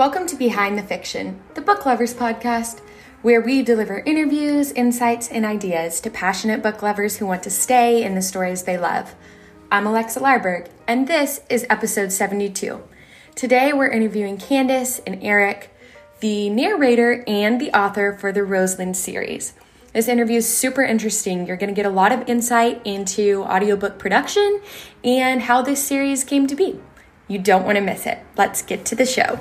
Welcome to Behind the Fiction, the Book Lovers Podcast, where we deliver interviews, insights, and ideas to passionate book lovers who want to stay in the stories they love. I'm Alexa Larberg, and this is episode 72. Today we're interviewing Candace and Eric, the narrator and the author for the Roseland series. This interview is super interesting. You're going to get a lot of insight into audiobook production and how this series came to be. You don't want to miss it. Let's get to the show.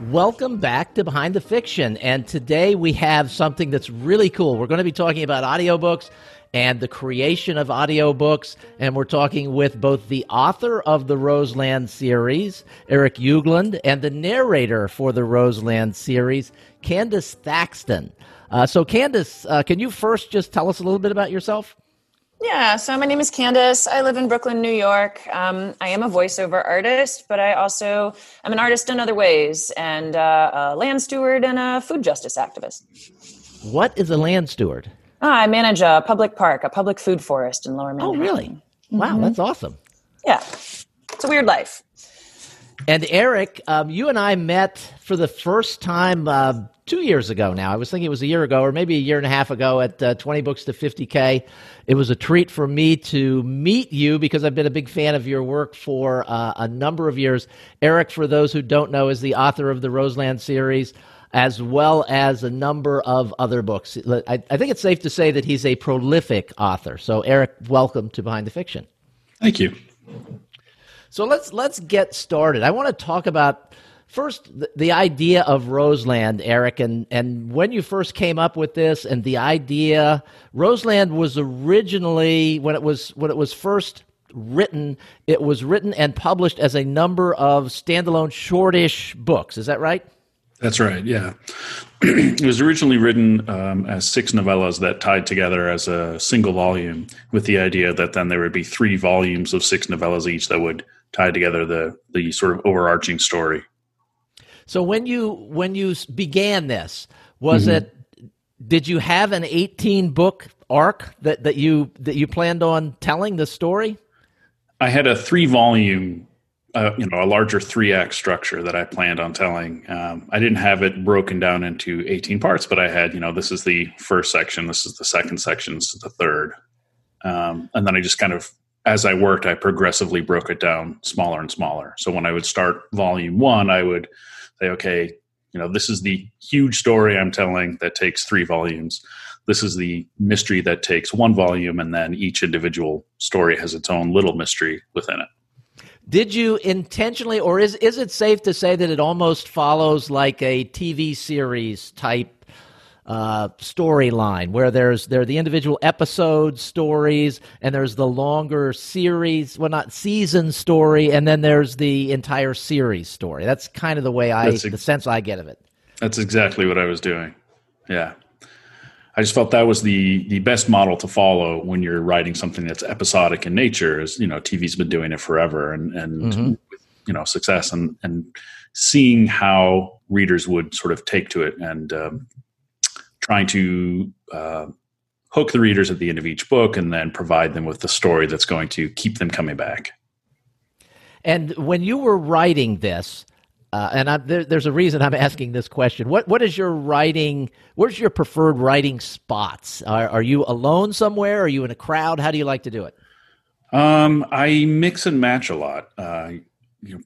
Welcome back to Behind the Fiction. And today we have something that's really cool. We're going to be talking about audiobooks and the creation of audiobooks. And we're talking with both the author of the Roseland series, Eric Ugland, and the narrator for the Roseland series, Candace Thaxton. Uh, so, Candace, uh, can you first just tell us a little bit about yourself? Yeah, so my name is Candace. I live in Brooklyn, New York. Um, I am a voiceover artist, but I also am an artist in other ways and uh, a land steward and a food justice activist. What is a land steward? Ah, I manage a public park, a public food forest in Lower Manhattan. Oh, really? Wow, mm-hmm. that's awesome. Yeah, it's a weird life. And Eric, um, you and I met for the first time uh, two years ago now. I was thinking it was a year ago or maybe a year and a half ago at uh, 20 Books to 50K. It was a treat for me to meet you because I've been a big fan of your work for uh, a number of years. Eric, for those who don't know, is the author of the Roseland series. As well as a number of other books. I, I think it's safe to say that he's a prolific author. So, Eric, welcome to Behind the Fiction. Thank you. So let's let's get started. I want to talk about First, the, idea of Roseland, Eric, and, and when you first came up with this, and the idea, Roseland was originally when it was when it was first written, it was written and published as a number of standalone shortish books. Is that right? That's right. Yeah, it was originally written um, as six novellas that tied together as a single volume, with the idea that then there would be three volumes of six novellas each that would tie together the the sort of overarching story. So when you when you began this, was mm-hmm. it did you have an 18 book arc that, that you that you planned on telling the story? I had a three volume, uh, you know, a larger three act structure that I planned on telling. Um, I didn't have it broken down into 18 parts, but I had, you know, this is the first section, this is the second section, this is the third, um, and then I just kind of, as I worked, I progressively broke it down smaller and smaller. So when I would start volume one, I would say, okay, you know, this is the huge story I'm telling that takes three volumes. This is the mystery that takes one volume, and then each individual story has its own little mystery within it. Did you intentionally, or is is it safe to say that it almost follows like a TV series type uh, storyline where there's there are the individual episode stories and there's the longer series well not season story and then there's the entire series story. That's kind of the way i ex- the sense i get of it. That's exactly what i was doing. Yeah. I just felt that was the the best model to follow when you're writing something that's episodic in nature as you know tv's been doing it forever and and mm-hmm. you know success and and seeing how readers would sort of take to it and um, trying to uh, hook the readers at the end of each book and then provide them with the story that's going to keep them coming back. And when you were writing this, uh, and I, there, there's a reason I'm asking this question. What what is your writing? Where's your preferred writing spots? Are, are you alone somewhere? Are you in a crowd? How do you like to do it? Um, I mix and match a lot. Uh, you know,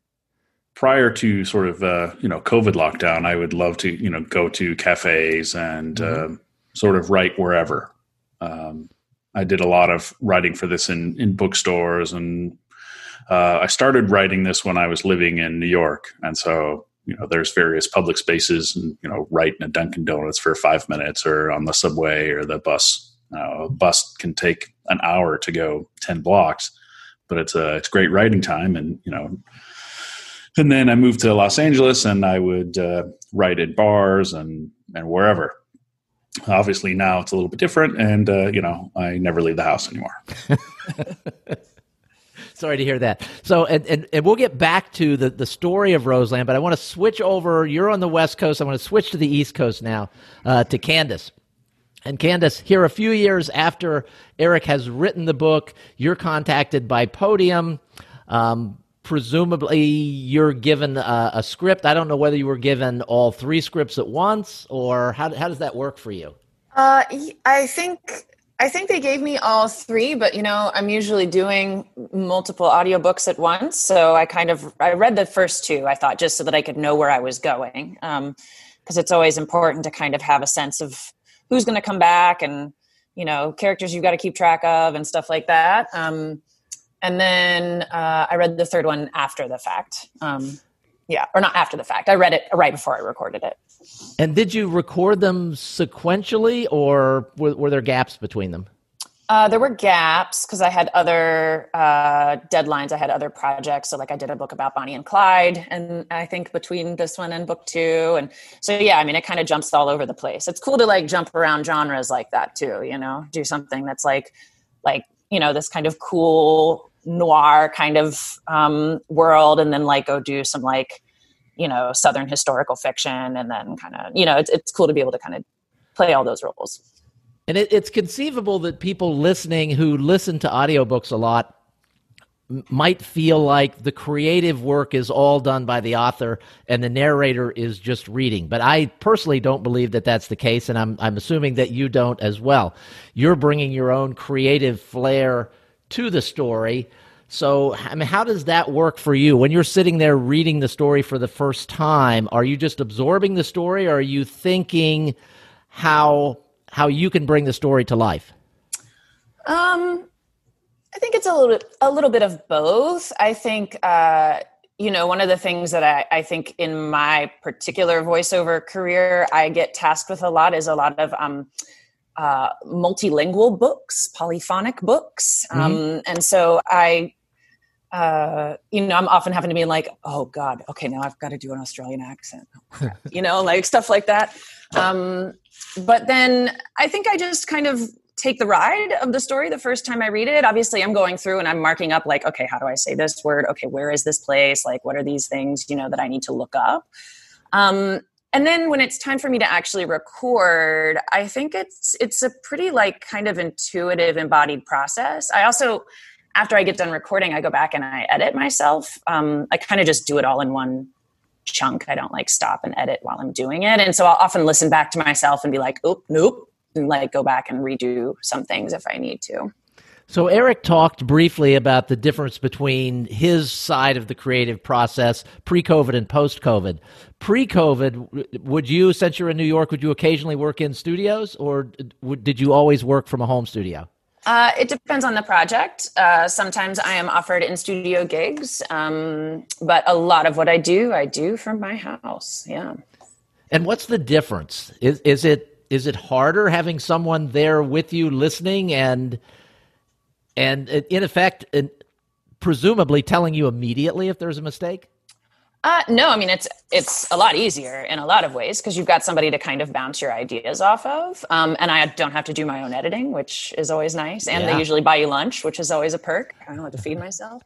prior to sort of uh, you know COVID lockdown, I would love to you know go to cafes and mm-hmm. uh, sort of write wherever. Um, I did a lot of writing for this in in bookstores, and uh, I started writing this when I was living in New York, and so you know there's various public spaces, and you know write in a Dunkin' Donuts for five minutes, or on the subway or the bus. Uh, a bus can take an hour to go ten blocks, but it's a it's great writing time, and you know and then I moved to Los Angeles, and I would uh, write at bars and and wherever. Obviously, now it's a little bit different, and uh, you know, I never leave the house anymore. Sorry to hear that. So, and, and, and we'll get back to the, the story of Roseland, but I want to switch over. You're on the West Coast. I want to switch to the East Coast now uh, to Candace. And Candace, here a few years after Eric has written the book, you're contacted by Podium. Um, presumably you're given a, a, script. I don't know whether you were given all three scripts at once or how, how does that work for you? Uh, I think I think they gave me all three, but you know, I'm usually doing multiple audiobooks at once. So I kind of I read the first two, I thought, just so that I could know where I was going. Um, because it's always important to kind of have a sense of who's going to come back and you know characters you've got to keep track of and stuff like that. Um, and then uh, I read the third one after the fact. Um, yeah, or not after the fact. I read it right before I recorded it. And did you record them sequentially, or were, were there gaps between them? Uh, there were gaps because I had other uh, deadlines. I had other projects. So, like, I did a book about Bonnie and Clyde, and I think between this one and book two, and so yeah, I mean, it kind of jumps all over the place. It's cool to like jump around genres like that too. You know, do something that's like, like you know, this kind of cool noir kind of um, world, and then like go do some like, you know, southern historical fiction, and then kind of, you know, it's it's cool to be able to kind of play all those roles. And it, it's conceivable that people listening who listen to audiobooks a lot might feel like the creative work is all done by the author and the narrator is just reading. But I personally don't believe that that's the case, and I'm, I'm assuming that you don't as well. You're bringing your own creative flair to the story. So, I mean, how does that work for you when you're sitting there reading the story for the first time? Are you just absorbing the story, or are you thinking how how you can bring the story to life? Um, I think it's a little bit, a little bit of both. I think uh, you know one of the things that I, I, think in my particular voiceover career I get tasked with a lot is a lot of um, uh, multilingual books, polyphonic books, mm-hmm. um, and so I. Uh, you know, I'm often having to be like, oh God, okay, now I've got to do an Australian accent, you know, like stuff like that. Um, but then I think I just kind of take the ride of the story the first time I read it. Obviously, I'm going through and I'm marking up, like, okay, how do I say this word? Okay, where is this place? Like, what are these things, you know, that I need to look up? Um, and then when it's time for me to actually record, I think it's it's a pretty like kind of intuitive embodied process. I also after I get done recording, I go back and I edit myself. Um, I kind of just do it all in one chunk. I don't like stop and edit while I'm doing it. And so I'll often listen back to myself and be like, oop, nope, and like go back and redo some things if I need to. So Eric talked briefly about the difference between his side of the creative process pre-COVID and post-COVID. Pre-COVID, would you, since you're in New York, would you occasionally work in studios, or did you always work from a home studio? Uh, it depends on the project. Uh, sometimes I am offered in studio gigs, um, but a lot of what I do, I do from my house. Yeah. And what's the difference? Is is it is it harder having someone there with you listening and and in effect, and presumably telling you immediately if there's a mistake? Uh, no, I mean it's it's a lot easier in a lot of ways because you've got somebody to kind of bounce your ideas off of, um, and I don't have to do my own editing, which is always nice. And yeah. they usually buy you lunch, which is always a perk. I don't have to feed myself.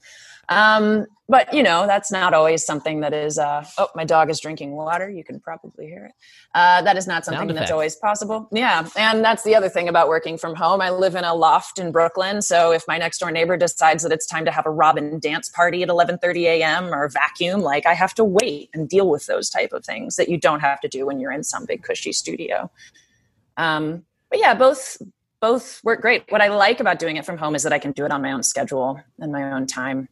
Um, but you know, that's not always something that is, uh, oh, my dog is drinking water. You can probably hear it. Uh, that is not something that's always possible. Yeah. And that's the other thing about working from home. I live in a loft in Brooklyn. So if my next door neighbor decides that it's time to have a Robin dance party at 1130 AM or vacuum, like I have to wait and deal with those type of things that you don't have to do when you're in some big cushy studio. Um, but yeah, both, both work great. What I like about doing it from home is that I can do it on my own schedule and my own time.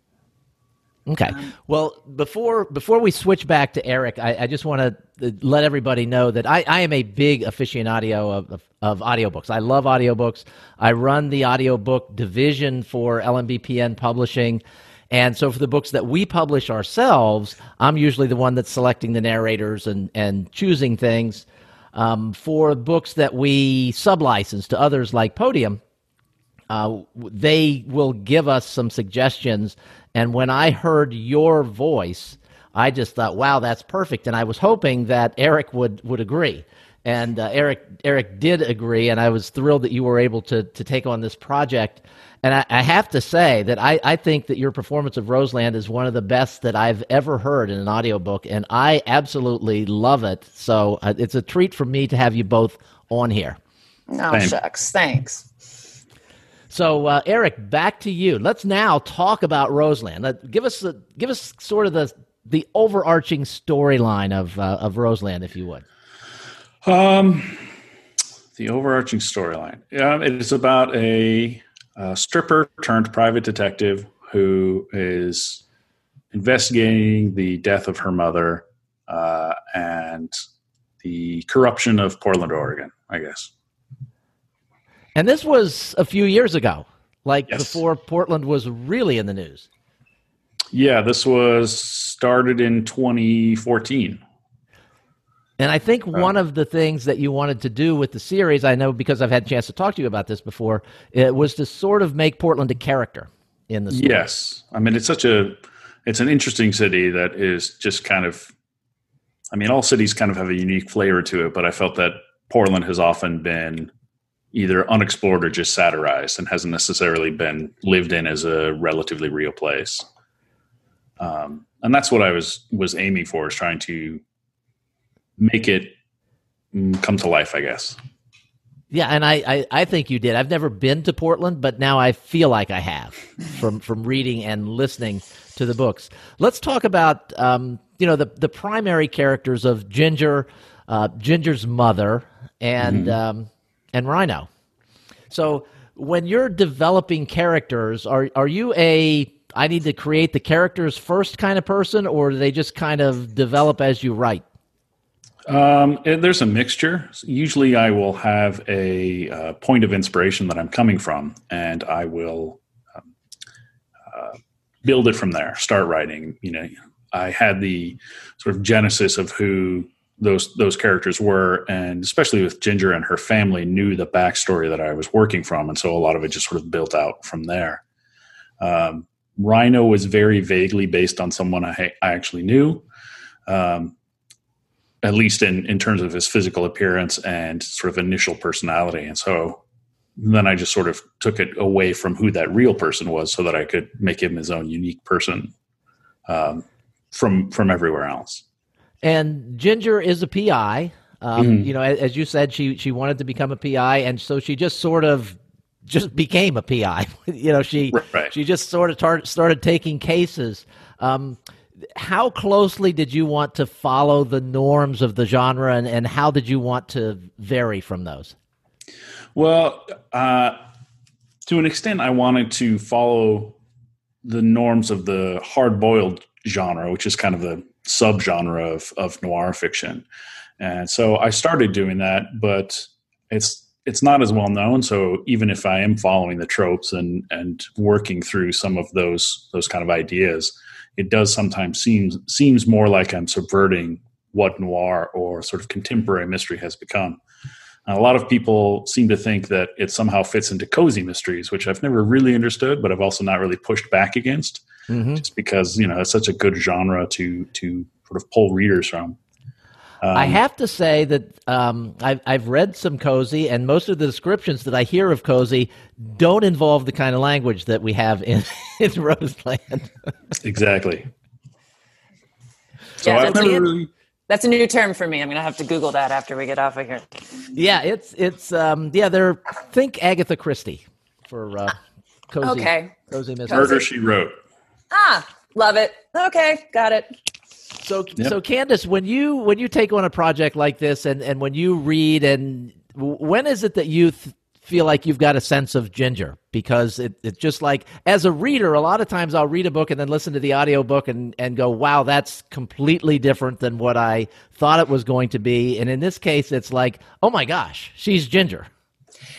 Okay. Um, well, before before we switch back to Eric, I, I just want to let everybody know that I, I am a big aficionado of, of, of audiobooks. I love audiobooks. I run the audiobook division for LMBPN Publishing. And so for the books that we publish ourselves, I'm usually the one that's selecting the narrators and, and choosing things. Um, for books that we sublicense to others like Podium, uh, they will give us some suggestions. And when I heard your voice, I just thought, wow, that's perfect. And I was hoping that Eric would, would agree. And uh, Eric Eric did agree, and I was thrilled that you were able to to take on this project. And I, I, have to say that I, I think that your performance of Roseland is one of the best that I've ever heard in an audiobook, and I absolutely love it. So uh, it's a treat for me to have you both on here. Oh, Same. shucks. Thanks. So, uh, Eric, back to you. Let's now talk about Roseland. Let, give us give us sort of the the overarching storyline of uh, of Roseland, if you would. Um, the overarching storyline. Yeah, it is about a, a stripper turned private detective who is investigating the death of her mother uh, and the corruption of Portland, Oregon. I guess. And this was a few years ago, like Yes. before Portland was really in the news. Yeah, this was started in 2014. And I think um, one of the things that you wanted to do with the series, I know because I've had a chance to talk to you about this before, it was to sort of make Portland a character in the story. Yes, I mean it's such a it's an interesting city that is just kind of. I mean, all cities kind of have a unique flavor to it, but I felt that Portland has often been either unexplored or just satirized, and hasn't necessarily been lived in as a relatively real place. Um, and that's what I was was aiming for, is trying to make it mm, come to life. I guess. Yeah, and I, I, I think you did. I've never been to Portland, but now I feel like I have from from reading and listening to the books. Let's talk about um, you know the the primary characters of Ginger, uh, Ginger's mother, and um, and Rhino. So when you're developing characters, are are you a I need to create the characters first kind of person, or do they just kind of develop as you write? Um, there's a mixture. Usually, I will have a uh, point of inspiration that I'm coming from, and I will um, uh, build it from there. Start writing. You know, I had the sort of genesis of who those those characters were, and especially with Ginger and her family, knew the backstory that I was working from, and so a lot of it just sort of built out from there. Um, Rhino was very vaguely based on someone I, I actually knew. Um, at least in, in terms of his physical appearance and sort of initial personality. And so then I just sort of took it away from who that real person was so that I could make him his own unique person um, from from everywhere else. And Ginger is a PI. Um, Mhm. You know, as, as you said, she she wanted to become a PI, and so she just sort of just became a PI. you know, she Right. she just sort of tar- started taking cases. Um, how closely did you want to follow the norms of the genre, and, and how did you want to vary from those? Well, uh, to an extent, I wanted to follow the norms of the hard boiled genre, which is kind of the subgenre of, of noir fiction. And so I started doing that, but it's it's not as well known. So even if I am following the tropes and and working through some of those those kind of ideas, it does sometimes seems seems more like I'm subverting what noir or sort of contemporary mystery has become. And a lot of people seem to think that it somehow fits into cozy mysteries, which I've never really understood, but I've also not really pushed back against, Mm-hmm. just because you know it's such a good genre to to sort of pull readers from. Um, I have to say that um, I've, I've read some cozy, and most of the descriptions that I hear of cozy don't involve the kind of language that we have in, in Roseland. exactly. So Yeah, I've never really. That's a new term for me. I'm gonna have to Google that after we get off of here. yeah, it's it's um, yeah. They're think Agatha Christie for uh, cozy. Okay. cozy mystery. Murder She Wrote. Ah, love it. Okay, got it. So Yep. so Candace, when you when you take on a project like this, and and when you read, and when is it that you th- feel like you've got a sense of Ginger? Because it, it's just like as a reader, a lot of times I'll read a book and then listen to the audiobook and and go, wow, that's completely different than what I thought it was going to be. And in this case, it's like, oh my gosh, she's Ginger.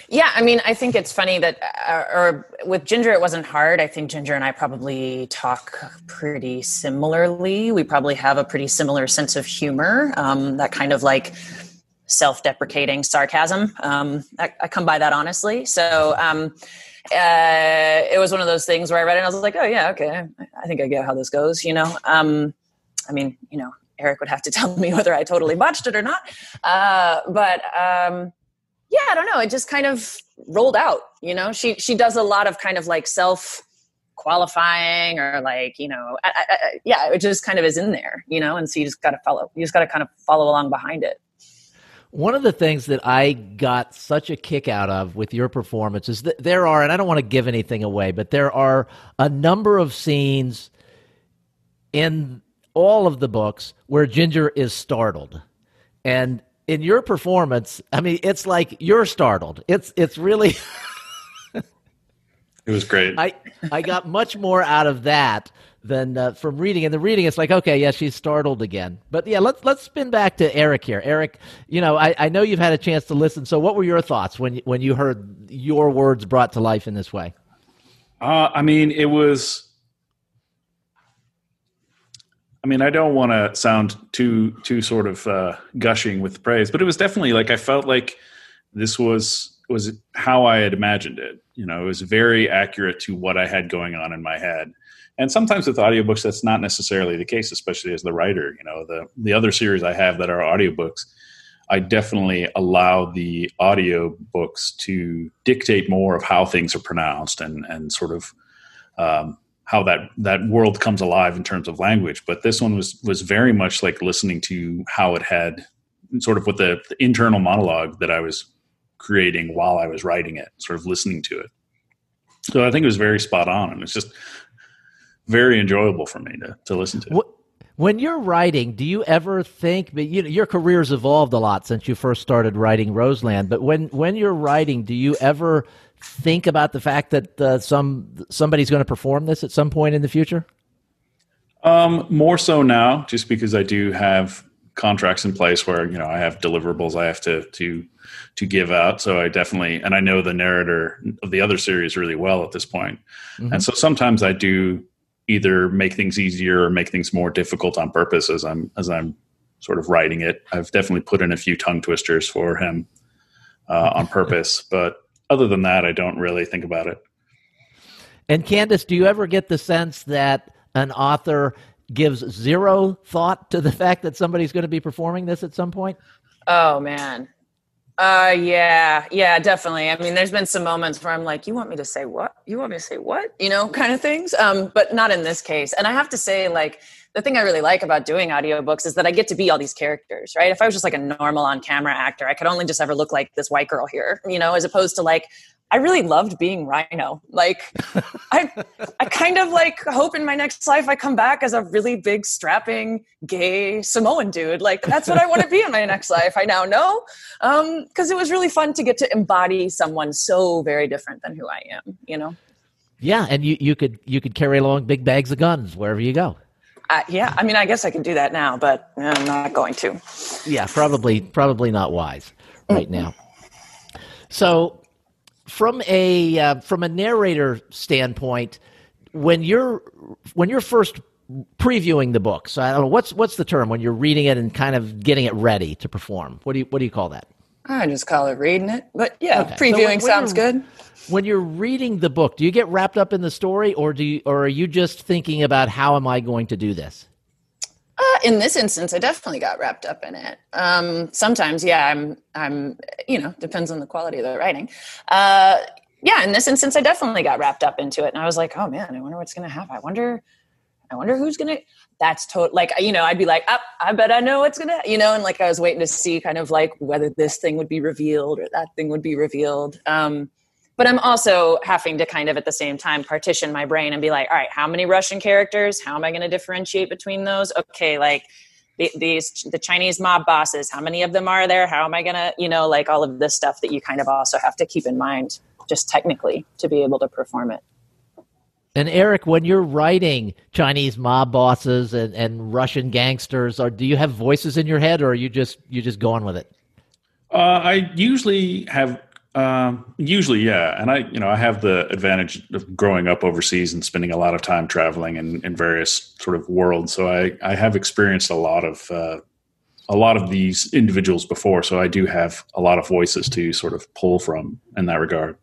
Yeah, I mean, I think it's funny that, uh, or with Ginger, it wasn't hard. I think Ginger and I probably talk pretty similarly. We probably have a pretty similar sense of humor, um, that kind of like self deprecating sarcasm. Um, I, I come by that honestly. So, um, uh, it was one of those things where I read it and I was like, oh, yeah, okay, I, think I get how this goes, you know? Um, I mean, you know, Eric would have to tell me whether I totally botched it or not. Uh, but, um, yeah, I don't know. It just kind of rolled out. You know, she she does a lot of kind of like self qualifying or like you know, I, I, yeah, it just kind of is in there. You know, and so you just got to follow. You just got to kind of follow along behind it. One of the things that I got such a kick out of with your performance is that there are, and I don't want to give anything away, but there are a number of scenes in all of the books where Ginger is startled. And in your performance, I mean, it's like you're startled. It's it's really was great. I I got much more out of that than uh, from reading. And the reading, it's like, okay, yeah, she's startled again. But yeah, let's let's spin back to Eric here. Eric, you know, I, I know you've had a chance to listen. So, what were your thoughts when when you heard your words brought to life in this way? Uh, I mean, it was. I mean, I don't want to sound too too sort of uh, gushing with praise, but it was definitely like I felt like this was was how I had imagined it. You know, it was very accurate to what I had going on in my head. And sometimes with audiobooks, that's not necessarily the case, especially as the writer. You know, the the other series I have that are audiobooks, I definitely allow the audiobooks to dictate more of how things are pronounced and and sort of um, how that that world comes alive in terms of language. But this one was was very much like listening to how it had sort of with the, the internal monologue that I was creating while I was writing it, sort of listening to it. So I think it was very spot on, and it's just very enjoyable for me to to listen to. When you're writing, do you ever think? But you know, your career's evolved a lot since you first started writing Roseland. But when when you're writing, do you ever think about the fact that uh, some somebody's going to perform this at some point in the future? Um, more so now, just because I do have contracts in place where you know I have deliverables I have to to to give out. So I definitely and I know the narrator of the other series really well at this point. Mm-hmm. and so sometimes I do either make things easier or make things more difficult on purpose as I'm as I'm sort of writing it. I've definitely put in a few tongue twisters for him uh, on purpose, but other than that, I don't really think about it. And Candace, do you ever get the sense that an author gives zero thought to the fact that somebody's going to be performing this at some point? Oh man. Uh yeah, yeah, definitely. I mean, there's been some moments where I'm like, you want me to say what? You want me to say what? You know, kind of things. Um, but not in this case. And I have to say, like, the thing I really like about doing audiobooks is that I get to be all these characters, right? If I was just like a normal on camera actor, I could only just ever look like this white girl here, you know, as opposed to like, I really loved being Rhino. Like, I, I kind of like hope in my next life I come back as a really big, strapping, gay Samoan dude. Like, that's what I want to be in my next life. I now know, because um, it was really fun to get to embody someone so very different than who I am. You know. Yeah, and you, you could you could carry along big bags of guns wherever you go. Uh, yeah, I mean, I guess I can do that now, but I'm not going to. Yeah, probably, probably not wise right now. So, from a uh, from a narrator standpoint, when you're when you're first previewing the books, I don't know what's what's the term when you're reading it and kind of getting it ready to perform. What do you what do you call that? I just call it reading it, but yeah, okay. previewing so when, when sounds good when you're reading the book, do you get wrapped up in the story, or do you, or are you just thinking about how am I going to do this? Uh, in this instance, I definitely got wrapped up in it. Um, sometimes, yeah, I'm, I'm, you know, depends on the quality of the writing. Uh, yeah, in this instance, I definitely got wrapped up into it, and I was like, oh man, I wonder what's to happen. I wonder, I wonder who's to. That's total. Like, you know, I'd be like, oh, I bet I know what's to, you know, and like I was waiting to see kind of like whether this thing would be revealed or that thing would be revealed. Um, but i'm also having to kind of at the same time partition my brain and be like all right how many russian characters? How am i going to differentiate between those? Okay like these the chinese mob bosses how many of them are there? How am i going to you know like all of this stuff that you kind of also have to keep in mind just technically to be able to perform it. And Eric, when you're writing Chinese mob bosses and, and Russian gangsters, or do you have voices in your head, or are you just you just going with it? Uh, I usually have um, usually, yeah, and I, you know, I have the advantage of growing up overseas and spending a lot of time traveling in, in various sort of worlds. So I, I have experienced a lot of uh, a lot of these individuals before. So I do have a lot of voices to sort of pull from in that regard.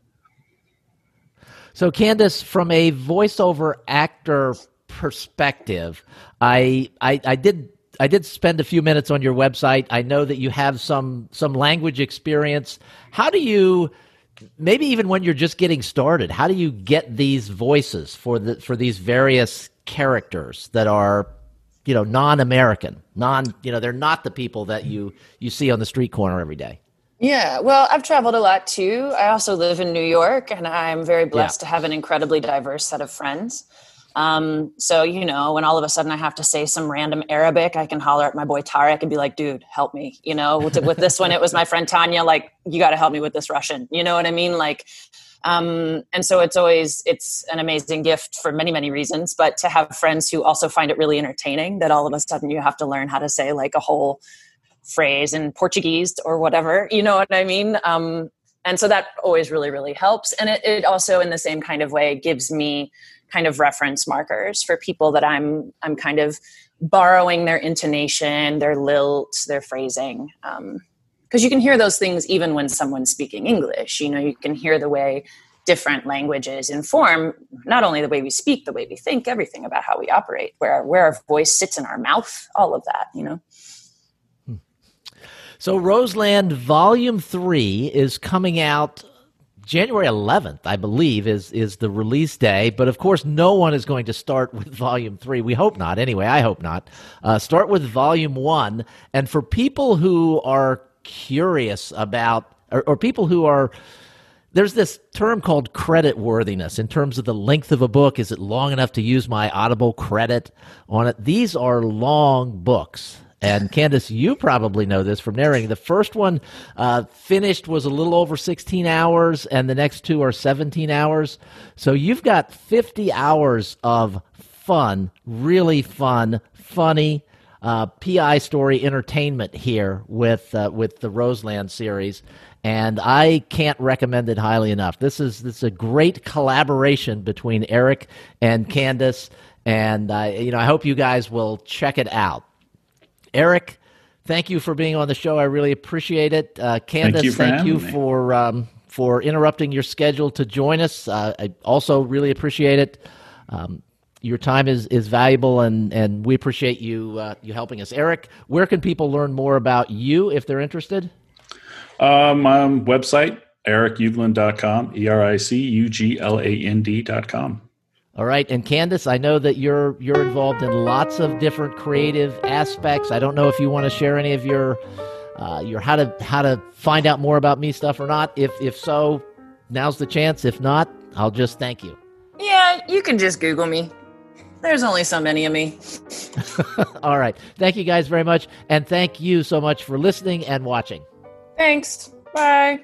So, Candace, from a voiceover actor perspective, I, I, I did I did spend a few minutes on your website. I know that you have some some language experience. How do you maybe even when you're just getting started, how do you get these voices for the for these various characters that are you know non-American, non you know they're not the people that you you see on the street corner every day. Yeah, well, I've traveled a lot too. I also live in New York, and I'm very blessed yeah. to have an incredibly diverse set of friends. Um, so, you know, when all of a sudden I have to say some random Arabic, I can holler at my boy Tarek and be like, dude, help me. You know, with, with this one, it was my friend Tanya, like, you got to help me with this Russian. You know what I mean? Like, um, and so it's always it's an amazing gift for many many reasons but to have friends who also find it really entertaining that all of a sudden you have to learn how to say like a whole phrase in portuguese or whatever you know what i mean um, and so that always really really helps and it, it also in the same kind of way gives me kind of reference markers for people that I'm I'm kind of borrowing their intonation, their lilt, their phrasing. because um, you can hear those things even when someone's speaking English. You know, you can hear the way different languages inform not only the way we speak, the way we think, everything about how we operate, where where our voice sits in our mouth, all of that. You know. Hmm. So, Roseland Volume 3 is coming out January 11th, I believe, is is the release day. But of course, no one is going to start with Volume Three. We hope not. Anyway, I hope not. Uh, start with Volume One. And for people who are curious about, or, or people who are there's this term called credit worthiness in terms of the length of a book. Is it long enough to use my Audible credit on it? These are long books. And Candace, you probably know this from narrating. The first one uh, finished was a little over 16 hours, and the next two are 17 hours. So you've got 50 hours of fun, really fun, funny uh, PI story entertainment here with uh, with the Roseland series, and I can't recommend it highly enough. This is this is a great collaboration between Eric and Candace, and uh, you know I hope you guys will check it out. Eric, thank you for being on the show. I really appreciate it. Uh, Candace, thank you for, thank you for, um, for interrupting your schedule to join us. Uh, I also really appreciate it. Um, your time is, is valuable, and, and we appreciate you uh, you helping us. Eric, where can people learn more about you if they're interested? Um, um website, ericugland.com, E R I C U G L A N D.com. All right, and Candace, I know that you're you're involved in lots of different creative aspects. I don't know if you want to share any of your uh, your how to how to find out more about me stuff or not. If if so, now's the chance. If not, I'll just thank you. Yeah, you can just Google me. There's only so many of me. All right. Thank you guys very much. And thank you so much for listening and watching. Thanks. Bye.